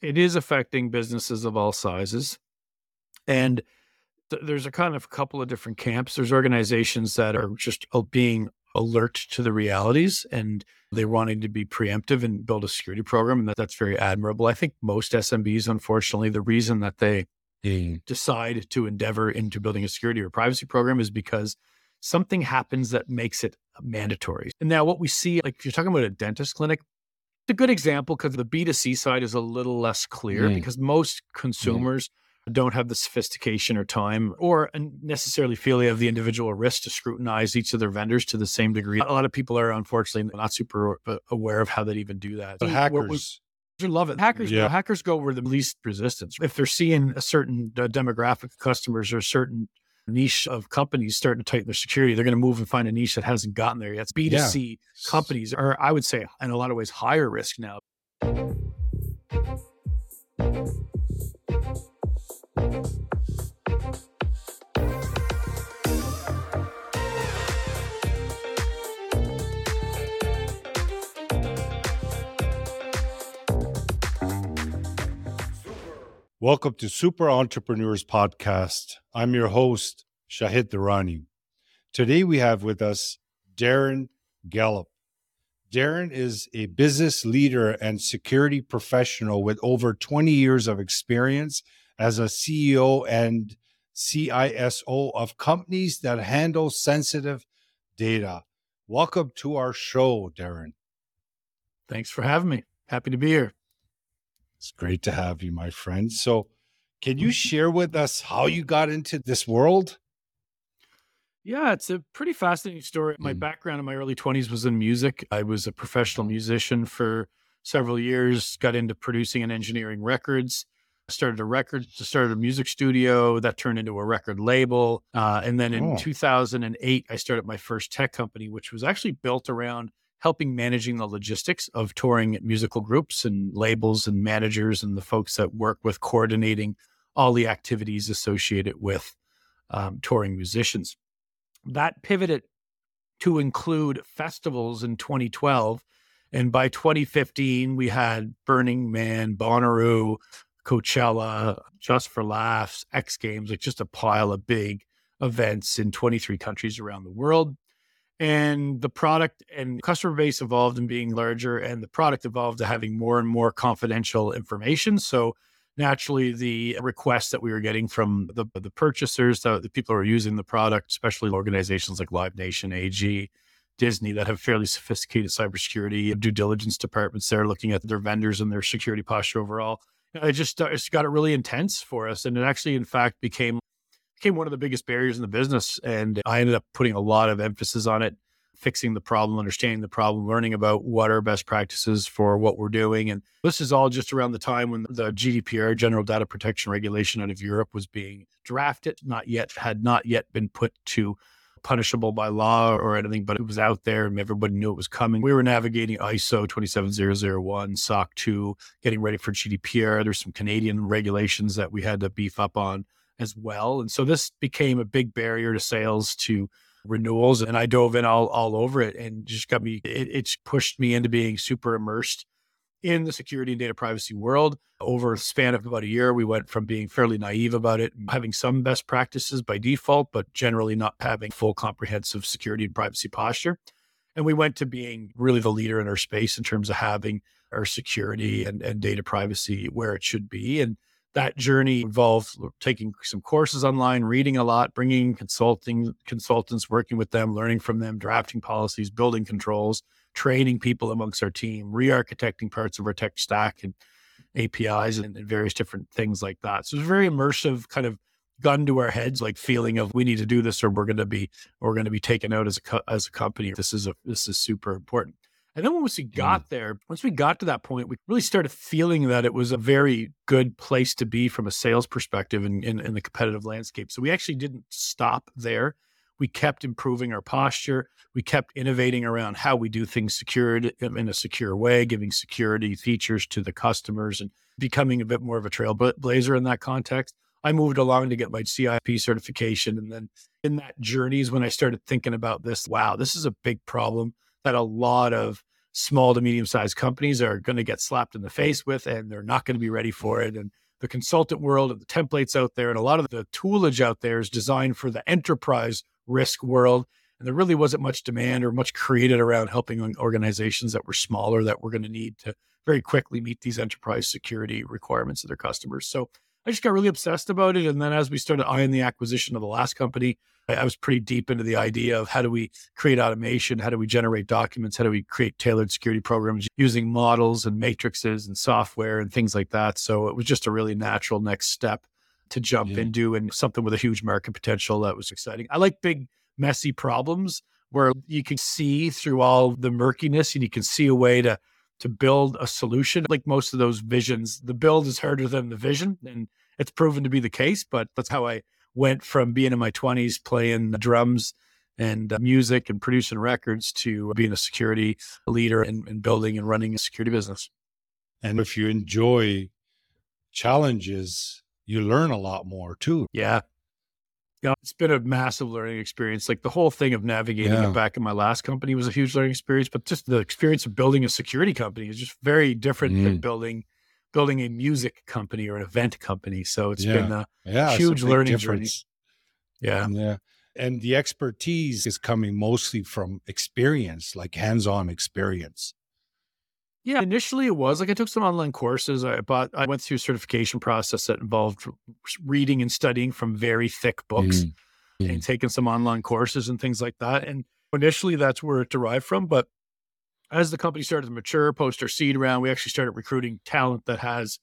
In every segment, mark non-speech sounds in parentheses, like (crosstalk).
it is affecting businesses of all sizes. And th- there's a kind of couple of different camps. There's organizations that are just uh, being alert to the realities and they're wanting to be preemptive and build a security program. And that, that's very admirable. I think most SMBs, unfortunately, the reason that they mm. decide to endeavor into building a security or privacy program is because something happens that makes it mandatory. And now what we see, like if you're talking about a dentist clinic, it's a good example because the B2C side is a little less clear mm. because most consumers mm. don't have the sophistication or time or necessarily feel they have the individual risk to scrutinize each of their vendors to the same degree. A lot of people are unfortunately not super aware of how they even do that. The hackers. We love it. Hackers yeah. go. Hackers go where the least resistance. If they're seeing a certain uh, demographic of customers or a certain niche of companies starting to tighten their security, they're going to move and find a niche that hasn't gotten there yet. B2C yeah. companies are, I would say, in a lot of ways, higher risk now. Welcome to Super Entrepreneurs Podcast. I'm your host, Shahid Durrani. Today we have with us Darren Gallop. Darren is a business leader and security professional with over 20 years of experience as a CEO and CISO of companies that handle sensitive data. Welcome to our show, Darren. Thanks for having me. Happy to be here. It's great to have you, my friend. So, can you share with us how you got into this world? Yeah, it's a pretty fascinating story. My mm. background in my early 20s was in music. I was a professional musician for several years, got into producing and engineering records. Started a record, started a music studio that turned into a record label. Uh, and then in oh. 2008, I started my first tech company, which was actually built around helping managing the logistics of touring musical groups and labels and managers and the folks that work with coordinating all the activities associated with um, touring musicians. That pivoted to include festivals in 2012. And by 2015, we had Burning Man, Bonnaroo, Coachella, Just for Laughs, X Games, like just a pile of big events in 23 countries around the world and the product and customer base evolved in being larger and the product evolved to having more and more confidential information so naturally the requests that we were getting from the, the purchasers the, the people who are using the product especially organizations like live nation AEG disney that have fairly sophisticated cybersecurity due diligence departments they're looking at their vendors and their security posture overall it just uh, it got it really intense for us and it actually in fact became became one of the biggest barriers in the business. And I ended up putting a lot of emphasis on it, fixing the problem, understanding the problem, learning about what are best practices for what we're doing. And this is all just around the time when the GDPR, General Data Protection Regulation out of Europe, was being drafted, not yet, had not yet been put to punishable by law or anything, but it was out there and everybody knew it was coming. We were navigating ISO 27001, SOC 2, getting ready for GDPR. There's some Canadian regulations that we had to beef up on as well. And so this became a big barrier to sales to renewals. And I dove in all, all over it and just got me, it, it's pushed me into being super immersed in the security and data privacy world. Over a span of about a year, we went from being fairly naive about it, having some best practices by default, but generally not having full comprehensive security and privacy posture. And we went to being really the leader in our space in terms of having our security and, and data privacy where it should be. And that journey involved taking some courses online, reading a lot, bringing consulting consultants, working with them, learning from them, drafting policies, building controls, training people amongst our team, re-architecting parts of our tech stack and APIs and, and various different things like that. So it's very immersive kind of gun to our heads, like feeling of we need to do this or we're going to be we're going to be taken out as a co- as a company. This is a this is super important. And then once we got mm. there, once we got to that point, we really started feeling that it was a very good place to be from a sales perspective in, in, in the competitive landscape. So we actually didn't stop there. We kept improving our posture. We kept innovating around how we do things secured in a secure way, giving security features to the customers and becoming a bit more of a trailblazer in that context. I moved along to get my CIP certification. And then in that journey is when I started thinking about this wow, this is a big problem that a lot of small to medium sized companies are going to get slapped in the face with and they're not going to be ready for it. And the consultant world and the templates out there and a lot of the toolage out there is designed for the enterprise risk world. And there really wasn't much demand or much created around helping organizations that were smaller that were going to need to very quickly meet these enterprise security requirements of their customers. So I just got really obsessed about it. And then as we started eyeing the acquisition of the last company, I was pretty deep into the idea of how do we create automation? How do we generate documents? How do we create tailored security programs using models and matrices and software and things like that? So it was just a really natural next step to jump yeah. into and something with a huge market potential that was exciting. I like big, messy problems where you can see through all the murkiness and you can see a way to to build a solution. Like most of those visions, the build is harder than the vision. And it's proven to be the case, but that's how I went from being in my 20s playing drums and uh, music and producing records to being a security leader and, and building and running a security business. And if you enjoy challenges, you learn a lot more too. Yeah. Yeah, it's been a massive learning experience. Like the whole thing of navigating yeah. it back in my last company was a huge learning experience, but just the experience of building a security company is just very different mm. than building building a music company or an event company. So it's yeah. been a yeah, huge a learning difference. journey. Yeah. Yeah. And the expertise is coming mostly from experience, like hands-on experience. Yeah, initially it was like I took some online courses. I bought, I went through a certification process that involved reading and studying from very thick books mm. Mm. and taking some online courses and things like that. And initially that's where it derived from. But as the company started to mature, post our seed round, we actually started recruiting talent that has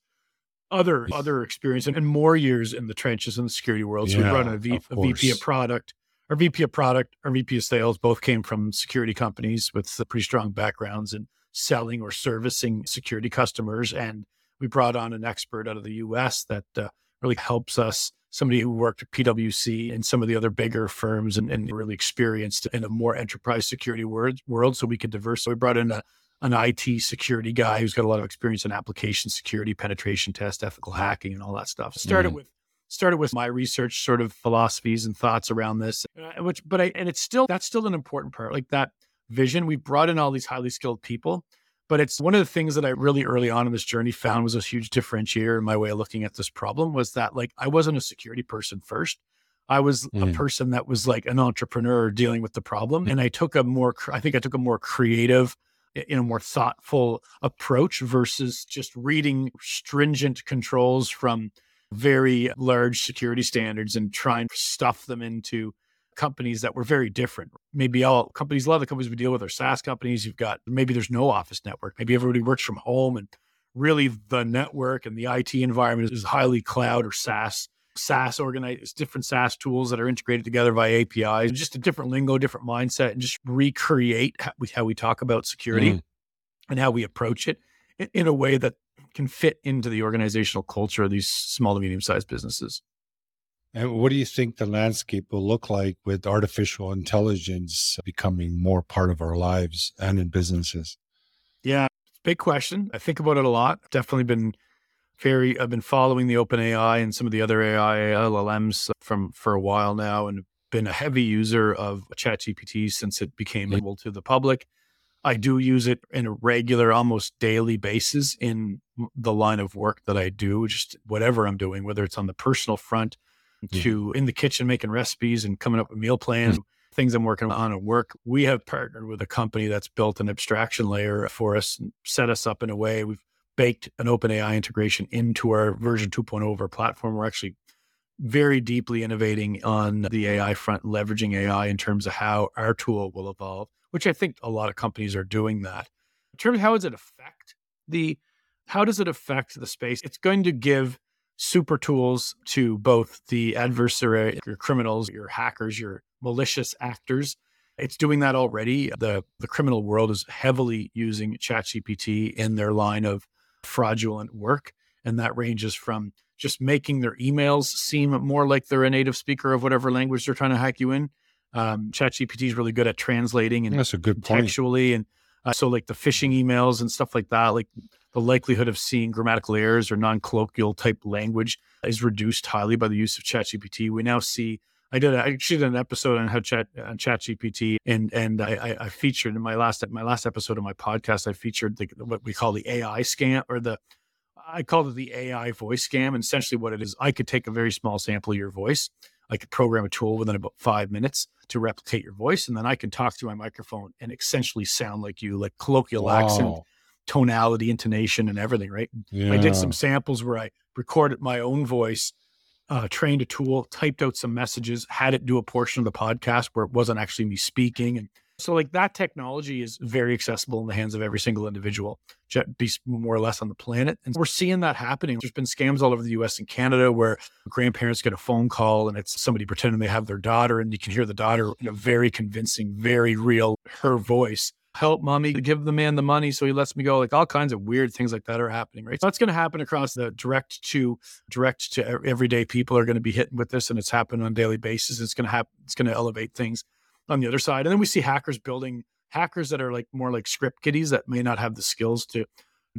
other other experience and, and more years in the trenches in the security world. So yeah, we in a, v, a VP of product, our VP of product, our VP of sales, both came from security companies with pretty strong backgrounds in selling or servicing security customers. And we brought on an expert out of the US that uh, really helps us somebody who worked at PwC and some of the other bigger firms and, and really experienced in a more enterprise security world, world so we could diversify. So we brought in a, an IT security guy who's got a lot of experience in application security, penetration test, ethical hacking, and all that stuff. Started mm. with started with my research sort of philosophies and thoughts around this, uh, which but I and it's still that's still an important part. Like that vision, we brought in all these highly skilled people but it's one of the things that I really early on in this journey found was a huge differentiator in my way of looking at this problem was that like I wasn't a security person first. I was mm. a person that was like an entrepreneur dealing with the problem. And I took a more, I think I took a more creative, in a more thoughtful approach versus just reading stringent controls from very large security standards and trying to stuff them into companies that were very different. Maybe all companies, a lot of the companies we deal with are SaaS companies. You've got maybe there's no office network. Maybe everybody works from home and really the network and the IT environment is highly cloud or SaaS. SaaS organized different SaaS tools that are integrated together via APIs, just a different lingo, different mindset, and just recreate how we, how we talk about security mm. and how we approach it in, in a way that can fit into the organizational culture of these small to medium sized businesses. And what do you think the landscape will look like with artificial intelligence becoming more part of our lives and in businesses? Yeah, big question. I think about it a lot. Definitely been very I've been following the OpenAI and some of the other AI LLMs from for a while now and been a heavy user of ChatGPT since it became available to the public. I do use it in a regular, almost daily basis in the line of work that I do, just whatever I'm doing, whether it's on the personal front mm-hmm. to in the kitchen making recipes and coming up with meal plans. Mm-hmm. Things I'm working on at work. We have partnered with a company that's built an abstraction layer for us and set us up in a way. We've baked an OpenAI integration into our version 2.0 of our platform. We're actually very deeply innovating on the AI front, leveraging AI in terms of how our tool will evolve, which I think a lot of companies are doing that. In terms of how does it affect the how does it affect the space? It's going to give super tools to both the adversary, your criminals, your hackers, your malicious actors. It's doing that already. The the criminal world is heavily using ChatGPT in their line of fraudulent work. And that ranges from just making their emails seem more like they're a native speaker of whatever language they're trying to hack you in. Um, ChatGPT is really good at translating and that's a good point. textually and uh, so like the phishing emails and stuff like that, like the likelihood of seeing grammatical errors or non-colloquial type language is reduced highly by the use of ChatGPT. We now see I did. Actually did an episode on how chat on ChatGPT, and and I, I featured in my last my last episode of my podcast. I featured the, what we call the AI scam or the I called it the AI voice scam. And essentially, what it is, I could take a very small sample of your voice. I could program a tool within about five minutes to replicate your voice, and then I can talk through my microphone and essentially sound like you, like colloquial wow. accent, tonality, intonation, and everything. Right? Yeah. I did some samples where I recorded my own voice uh, trained a tool, typed out some messages, had it do a portion of the podcast where it wasn't actually me speaking. And so, like, that technology is very accessible in the hands of every single individual, more or less on the planet. And we're seeing that happening. There's been scams all over the US and Canada where grandparents get a phone call and it's somebody pretending they have their daughter, and you can hear the daughter in a very convincing, very real, her voice help mommy give the man the money so he lets me go like all kinds of weird things like that are happening right so that's going to happen across the direct to direct to everyday people are going to be hitting with this and it's happening on a daily basis it's going to happen it's going to elevate things on the other side and then we see hackers building hackers that are like more like script kiddies that may not have the skills to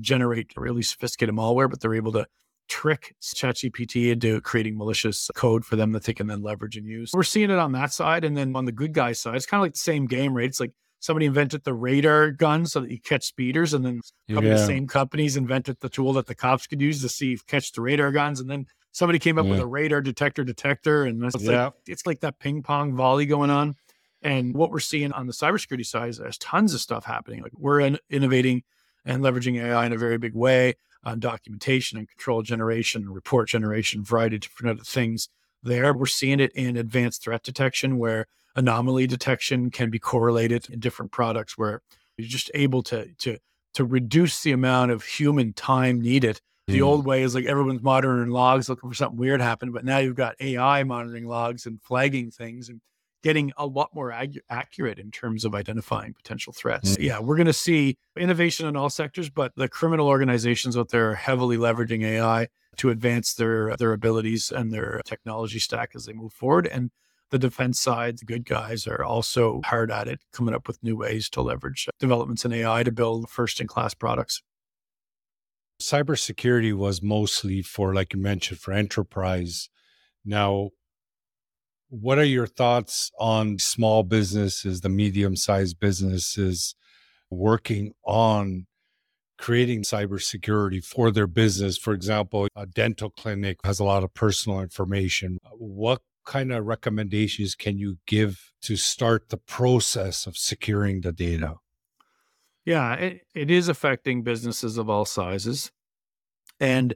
generate really sophisticated malware but they're able to trick ChatGPT into creating malicious code for them that they can then leverage and use. We're seeing it on that side. And then on the good guy side, it's kind of like the same game, right? It's like somebody invented the radar gun so that you catch speeders, and then yeah. the same companies invented the tool that the cops could use to see catch the radar guns, and then somebody came up yeah. with a radar detector detector, and it's yeah. like it's like that ping pong volley going on. And what we're seeing on the cybersecurity side is there's tons of stuff happening. Like we're in, innovating and leveraging AI in a very big way on documentation and control generation and report generation, variety of different other things there. We're seeing it in advanced threat detection where anomaly detection can be correlated in different products where you're just able to to to reduce the amount of human time needed. The mm. old way is like everyone's monitoring logs looking for something weird happened, but now you've got AI monitoring logs and flagging things and getting a lot more ag- accurate in terms of identifying potential threats. Mm. Yeah, we're going to see innovation in all sectors, but the criminal organizations out there are heavily leveraging AI to advance their their abilities and their technology stack as they move forward and the defense side, the good guys are also hard at it, coming up with new ways to leverage uh, developments in AI to build first in class products. Cybersecurity was mostly for, like you mentioned, for enterprise. Now, what are your thoughts on small businesses, the medium sized businesses working on creating cybersecurity for their business? For example, a dental clinic has a lot of personal information. What kind of recommendations can you give to start the process of securing the data? Yeah, it, it is affecting businesses of all sizes. And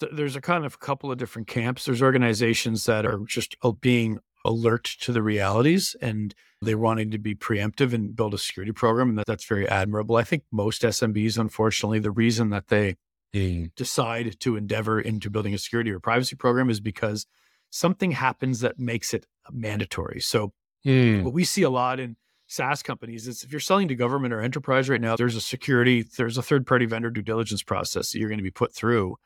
th- there's a kind of couple of different camps. There's organizations that are just uh, being alert to the realities and they're wanting to be preemptive and build a security program. And that, that's very admirable. I think most SMBs, unfortunately, the reason that they mm. decide to endeavor into building a security or privacy program is because something happens that makes it mandatory. So mm. what we see a lot in SaaS companies is if you're selling to government or enterprise right now, there's a security, there's a third party vendor due diligence process that you're going to be put through.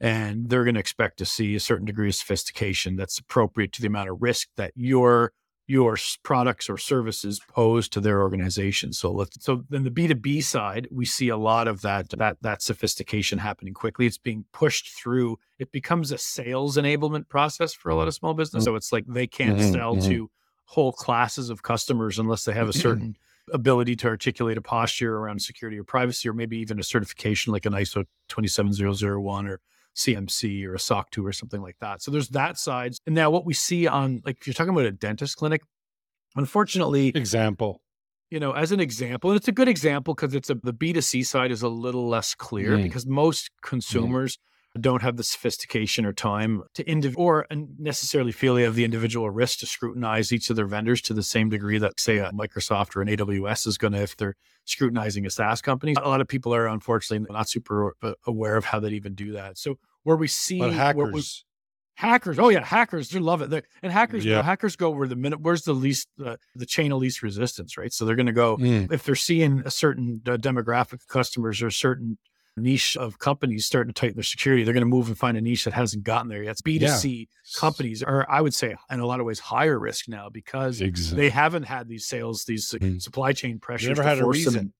And they're going to expect to see a certain degree of sophistication that's appropriate to the amount of risk that your your products or services pose to their organization. So let's so then the B2B side, we see a lot of that that that sophistication happening quickly. It's being pushed through. It becomes a sales enablement process for a lot of small business. Mm-hmm. So it's like they can't mm-hmm, sell mm-hmm. to whole classes of customers unless they have a certain ability to articulate a posture around security or privacy or maybe even a certification like an ISO 27001 or CMMC or a SOC 2 or something like that. So there's that side. And now what we see on, like, if you're talking about a dentist clinic, unfortunately, example, you know, as an example, and it's a good example because it's a, the B2C side is a little less clear mm. because most consumers. Mm don't have the sophistication or time to indiv- or necessarily feel they have the individual risk to scrutinize each of their vendors to the same degree that say a Microsoft or an AWS is going to if they're scrutinizing a SaaS company. A lot of people are unfortunately not super aware of how they even do that. So where we see but hackers. We, hackers, oh yeah, hackers, they love it. They're, and hackers, yeah. you know, hackers go where the minute, where's the least, uh, the chain of least resistance, right? So they're going to go mm. if they're seeing a certain uh, demographic of customers or certain niche of companies starting to tighten their security, they're going to move and find a niche that hasn't gotten there yet. B2C yeah. companies are, I would say, in a lot of ways, higher risk now because exactly. they haven't had these sales, these mm. supply chain pressures. Never had a reason. Them.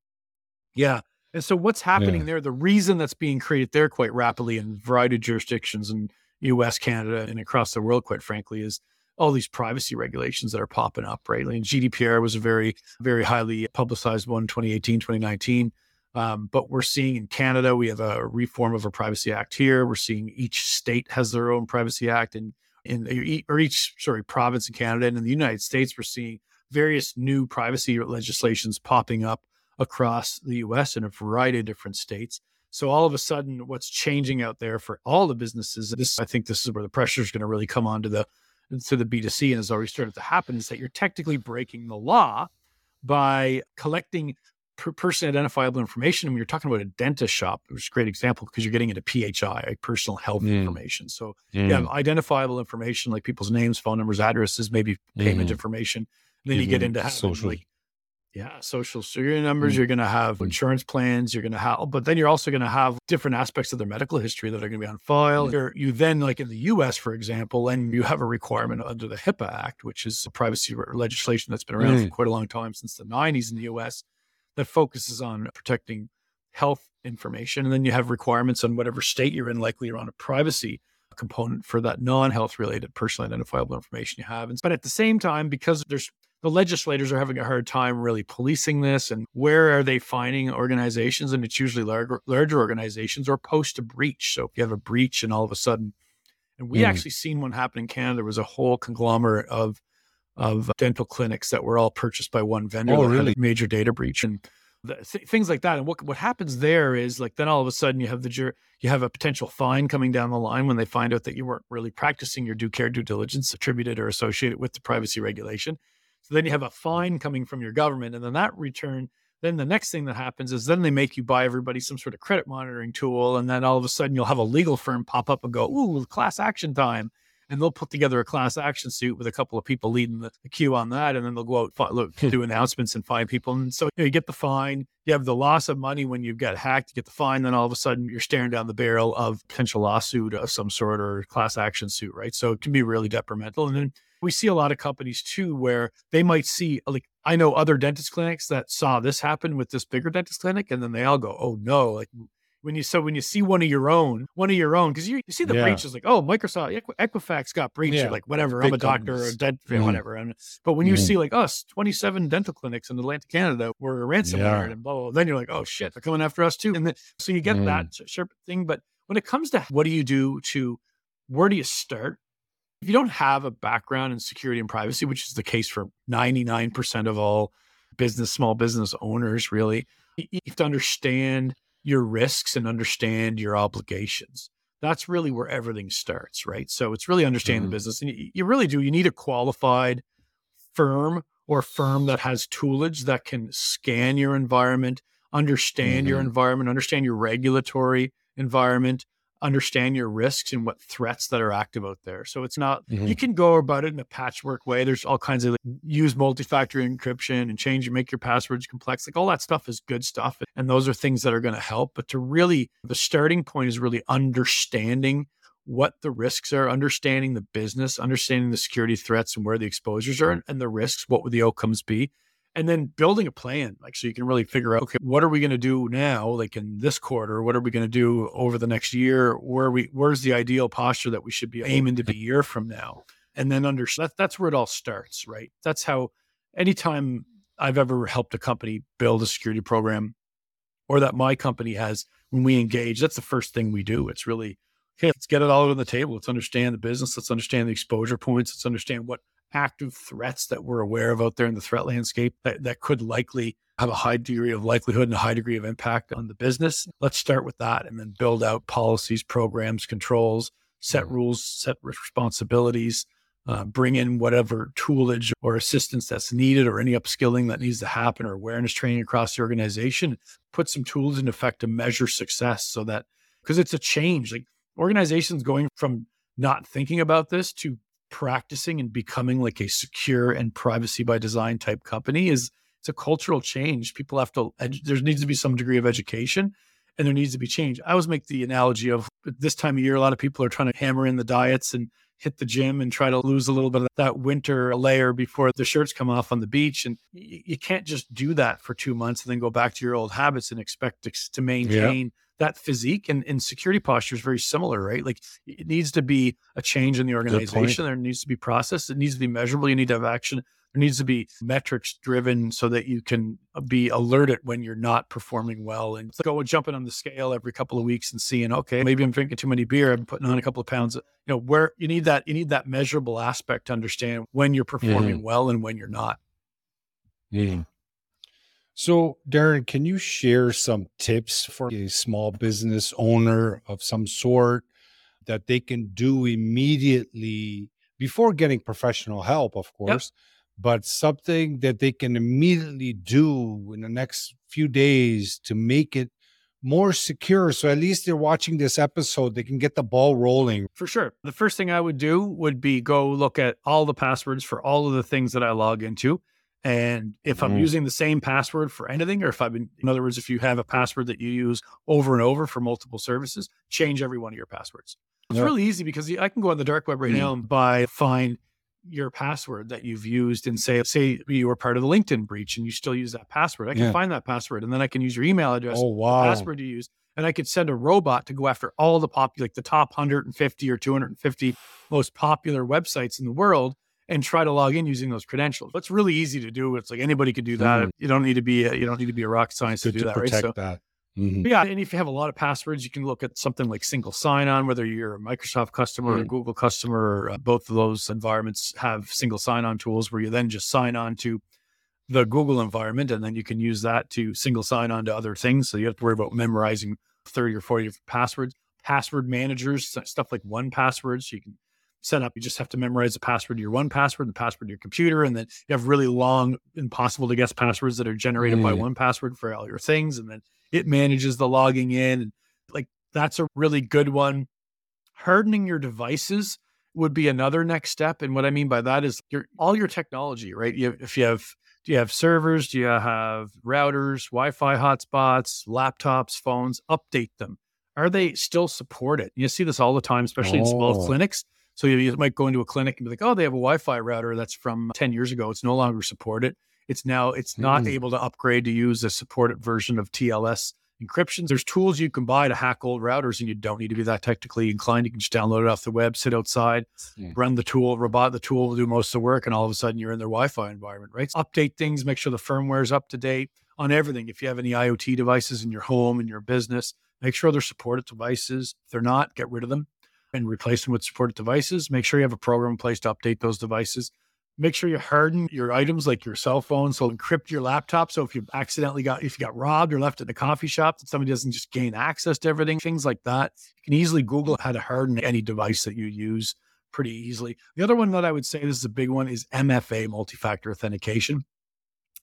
Yeah. And so what's happening yeah. there, the reason that's being created there quite rapidly in a variety of jurisdictions in US, Canada, and across the world, quite frankly, is all these privacy regulations that are popping up, right? Like GDPR was a very, very highly publicized one, 2018, 2019. Um, but we're seeing in Canada, we have a reform of a privacy act here. We're seeing each state has their own privacy act and in or each sorry province in Canada and in the United States, we're seeing various new privacy legislations popping up across the US in a variety of different states. So all of a sudden, what's changing out there for all the businesses, this I think this is where the pressure is going to really come onto the to the B2C and has already started to happen, is that you're technically breaking the law by collecting per- person identifiable information. And when you're talking about a dentist shop, which is a great example because you're getting into PHI, like personal health mm. information. So mm. you have identifiable information like people's names, phone numbers, addresses, maybe payment mm. information. And then you get into social. like yeah, social security numbers. Mm. You're going to have mm. insurance plans. You're going to have, but then you're also going to have different aspects of their medical history that are going to be on file. You're, you then, like in the U.S., for example, and you have a requirement under the HIPAA Act, which is a privacy legislation that's been around for mm. quite a long time since the 90s in the U.S that focuses on protecting health information. And then you have requirements on whatever state you're in, likely around a privacy component for that non-health related personally identifiable information you have. But at the same time, because there's the legislators are having a hard time really policing this and where are they finding organizations and it's usually larger, larger organizations or post a breach so if you have a breach and all of a sudden and we mm. actually seen one happen in canada there was a whole conglomerate of of dental clinics that were all purchased by one vendor. Oh, really? major data breach and th- things like that. And what what happens there is like then all of a sudden you have the jur- you have a potential fine coming down the line when they find out that you weren't really practicing your due care due diligence attributed or associated with the privacy regulation. So then you have a fine coming from your government, and then that return. Then the next thing that happens is then they make you buy everybody some sort of credit monitoring tool, and then all of a sudden you'll have a legal firm pop up and go, "Ooh, class action time." And they'll put together a class action suit with a couple of people leading the, the queue on that, and then they'll go out look, hmm. do announcements and find people. And so you, know, you get the fine, you have the loss of money when you've get hacked, you get the fine, then all of a sudden you're staring down the barrel of potential lawsuit of some sort or class action suit, right? So it can be really detrimental. And then we see a lot of companies too where they might see like I know other dentist clinics that saw this happen with this bigger dentist clinic, and then they all go, "Oh no!" Like when you so when you see one of your own, one of your own, because you, you see the yeah. breaches like, oh, Microsoft Equ- Equifax got breached, yeah. like whatever. Big I'm a doctor or dead, mm-hmm. whatever. And, but when you mm-hmm. see like us, 27 dental clinics in Atlantic Canada were ransomware yeah. and blah, blah, blah, then you're like, oh shit, they're coming after us too. And then so you get mm. that of thing. But when it comes to what do you do to where do you start? If you don't have a background in security and privacy, which is the case for 99% of all business, small business owners, really, you have to understand your risks and understand your obligations. That's really where everything starts, right? So it's really understanding mm-hmm. the business. And you, you really do. You need a qualified firm or firm that has toolage that can scan your environment, understand mm-hmm. your environment, understand your regulatory environment, understand your risks and what threats that are active out there. So it's not, mm-hmm. you can go about it in a patchwork way. There's all kinds of like, use multi-factor encryption and change, and make your passwords complex. Like all that stuff is good stuff. And those are things that are going to help. But to really, the starting point is really understanding what the risks are, understanding the business, understanding the security threats and where the exposures are and the risks, what would the outcomes be and then building a plan like so you can really figure out okay what are we going to do now like in this quarter? What are we going to do over the next year? Where we where's the ideal posture that we should be aiming to be a year from now? And then under that, that's where it all starts right? That's how anytime i've ever helped a company build a security program or that my company has when we engage that's the first thing we do. It's really okay let's get it all on the table. Let's understand the business. Let's understand the exposure points. Let's understand what active threats that we're aware of out there in the threat landscape that, that could likely have a high degree of likelihood and a high degree of impact on the business. Let's start with that and then build out policies, programs, controls, set mm-hmm. rules, set responsibilities, uh, bring in whatever toolage or assistance that's needed or any upskilling that needs to happen or awareness training across the organization. Put some tools in effect to measure success so that because it's a change. Like organizations going from not thinking about this to practicing and becoming like a secure and privacy by design type company is it's a cultural change. People have to there needs to be some degree of education and there needs to be change. I always make the analogy of this time of year, a lot of people are trying to hammer in the diets and hit the gym and try to lose a little bit of that winter layer before the shirts come off on the beach. And you can't just do that for two months and then go back to your old habits and expect to, maintain that physique and, and security posture is very similar, right? Like it needs to be a change in the organization. There needs to be process. It needs to be measurable. You need to have action. There needs to be metrics driven so that you can uh, be alerted when you're not performing well and go jumping on the scale every couple of weeks and seeing, okay, maybe I'm drinking too many beer. I'm putting on a couple of pounds. You know, where you need that, you need that measurable aspect to understand when you're performing mm-hmm. well and when you're not. Mm-hmm. So, Darren, can you share some tips for a small business owner of some sort that they can do immediately before getting professional help, of course, yep. but something that they can immediately do in the next few days to make it more secure. So at least they're watching this episode, they can get the ball rolling. For sure. The first thing I would do would be go look at all the passwords for all of the things that I log into and if I'm mm. using the same password for anything, or if I've been, in other words, if you have a password that you use over and over for multiple services, change every one of your passwords. It's yep. really easy because I can go on the dark web right mm. now and buy, find your password that you've used and say, say you were part of the LinkedIn breach and you still use that password. I can yeah. find that password and then I can use your email address, oh, wow. password you use, and I could send a robot to go after all the pop, like the top 150 or 250 most popular websites in the world and try to log in using those credentials. It's really easy to do. It's like anybody could do that. Mm. You don't need to be a, you don't need to be a rocket scientist to do to that. Protect right? So, that. Mm-hmm. Yeah, and if you have a lot of passwords, you can look at something like single sign-on. Whether you're a Microsoft customer mm. or a Google customer, uh, both of those environments have single sign-on tools where you then just sign on to the Google environment, and then you can use that to single sign on to other things. So you have to worry about memorizing thirty or forty passwords. Password managers, stuff like 1Password, so you can set up. You just have to memorize the password to your 1Password, the password to your computer, and then you have really long, impossible to guess passwords that are generated mm. by 1Password for all your things, and then it manages the logging in. And like that's a really good one. Hardening your devices would be another next step. And what I mean by that is your all your technology, right? You, if you have do you have servers? Do you have routers, Wi-Fi hotspots, laptops, phones? Update them. Are they still supported? You see this all the time, especially oh. in small oh. clinics. So you, you might go into a clinic and be like, oh, they have a Wi-Fi router that's from 10 years ago. It's no longer supported. It's now it's not mm. able to upgrade to use a supported version of TLS encryption. There's tools you can buy to hack old routers, and you don't need to be that technically inclined. You can just download it off the web, sit outside, mm. run the tool, robot the tool will do most of the work, and all of a sudden you're in their Wi-Fi environment, right? Update things, make sure the firmware is up to date on everything. If you have any IoT devices in your home in your business, make sure they're supported devices. If they're not, get rid of them and replace them with supported devices. Make sure you have a program in place to update those devices. Make sure you harden your items like your cell phone. So encrypt your laptop. So if you accidentally got, if you got robbed or left at a coffee shop, that somebody doesn't just gain access to everything, things like that. You can easily Google how to harden any device that you use pretty easily. The other one that I would say, this is a big one, is MFA, multi factor authentication.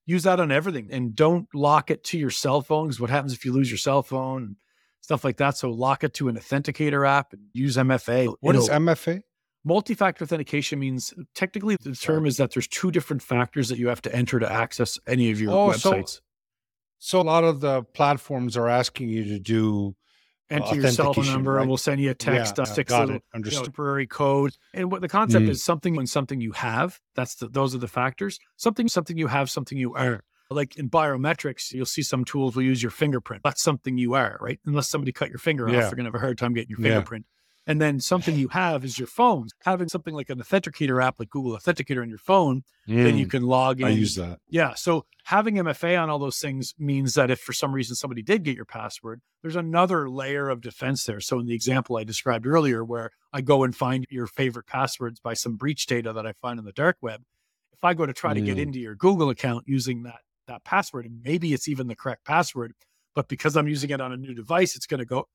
Use that on everything and don't lock it to your cell phone because what happens if you lose your cell phone? Stuff like that. So lock it to an authenticator app and use MFA. What is MFA? Multi-factor authentication means technically the term is that there's two different factors that you have to enter to access any of your oh, websites. So, so a lot of the platforms are asking you to do enter your cell phone number right? and we'll send you a text, yeah, uh, six little you know, temporary code. And what the concept mm. is something when something you have, that's the, those are the factors. Something, something you have, something you are. Like in biometrics, you'll see some tools will use your fingerprint. That's something you are, right? Unless somebody cut your finger off, they're going to have a hard time getting your fingerprint. Yeah. And then something you have is your phone. Having something like an authenticator app like Google Authenticator on your phone, mm, then you mm. can log in. I use that. Yeah. So having MFA on all those things means that if for some reason somebody did get your password, there's another layer of defense there. So in the example I described earlier, where I go and find your favorite passwords by some breach data that I find on the dark web, if I go to try mm. to get mm. into your Google account using that that password. And maybe it's even the correct password, but because I'm using it on a new device, it's going to go,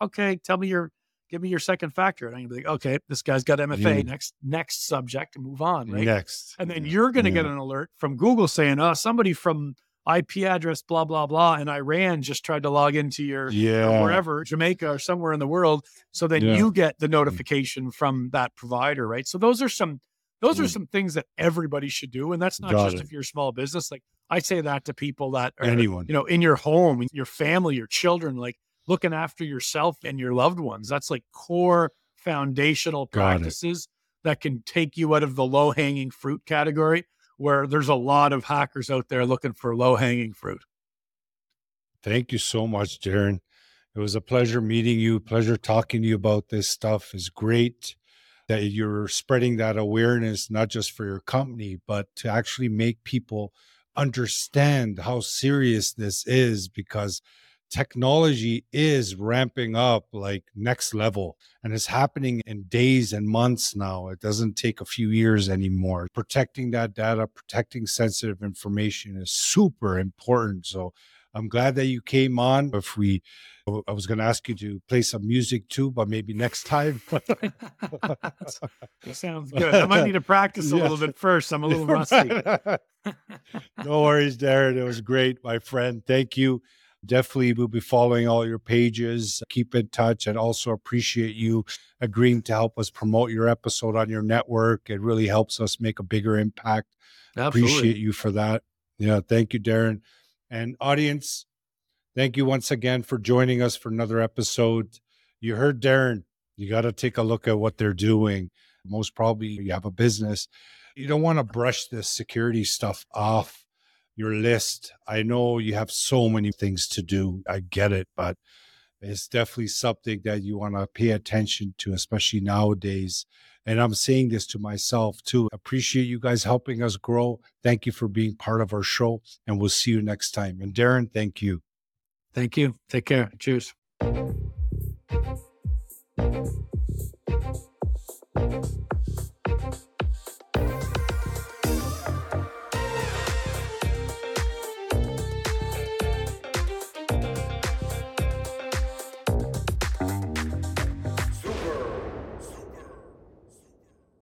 okay, tell me your, give me your second factor. And I'm going to be like, okay, this guy's got MFA. Mm. Next, next subject, and move on. Right? Next. And then you're going to yeah. get an alert from Google saying, oh, somebody from IP address, blah, blah, blah. And Iran just tried to log into your, yeah. wherever, Jamaica or somewhere in the world. So then yeah. you get the mm. notification from that provider, right? So those are some, those are mm. some things that everybody should do. And that's not Got just it. if you're a small business. Like I say that to people that are, anyone, you know, in your home, your family, your children, like looking after yourself and your loved ones. That's like core foundational practices that can take you out of the low hanging fruit category where there's a lot of hackers out there looking for low hanging fruit. Thank you so much, Darren. It was a pleasure meeting you, pleasure talking to you about this stuff. is great that you're spreading that awareness, not just for your company, but to actually make people understand how serious this is because technology is ramping up like next level and it's happening in days and months now. It doesn't take a few years anymore. Protecting that data, protecting sensitive information is super important. So I'm glad that you came on. If we, I was going to ask you to play some music too, but maybe next time. (laughs) sounds good. I might need to (laughs) practice a yeah. little bit first. I'm a little (laughs) rusty. no worries, Darren. It was great, my friend. Thank you. Definitely we'll be following all your pages. Keep in touch and also appreciate you agreeing to help us promote your episode on your network. It really helps us make a bigger impact. Absolutely. Appreciate you for that. Yeah. Thank you, Darren. And audience, thank you once again for joining us for another episode. You heard Darren. You got to take a look at what they're doing. Most probably you have a business. You don't want to brush this security stuff off your list. I know you have so many things to do. I get it, but it's definitely something that you want to pay attention to, especially nowadays. And I'm saying this to myself too. Appreciate you guys helping us grow. Thank you for being part of our show. And we'll see you next time. And Darren, thank you. Thank you. Take care. Cheers. Thank you.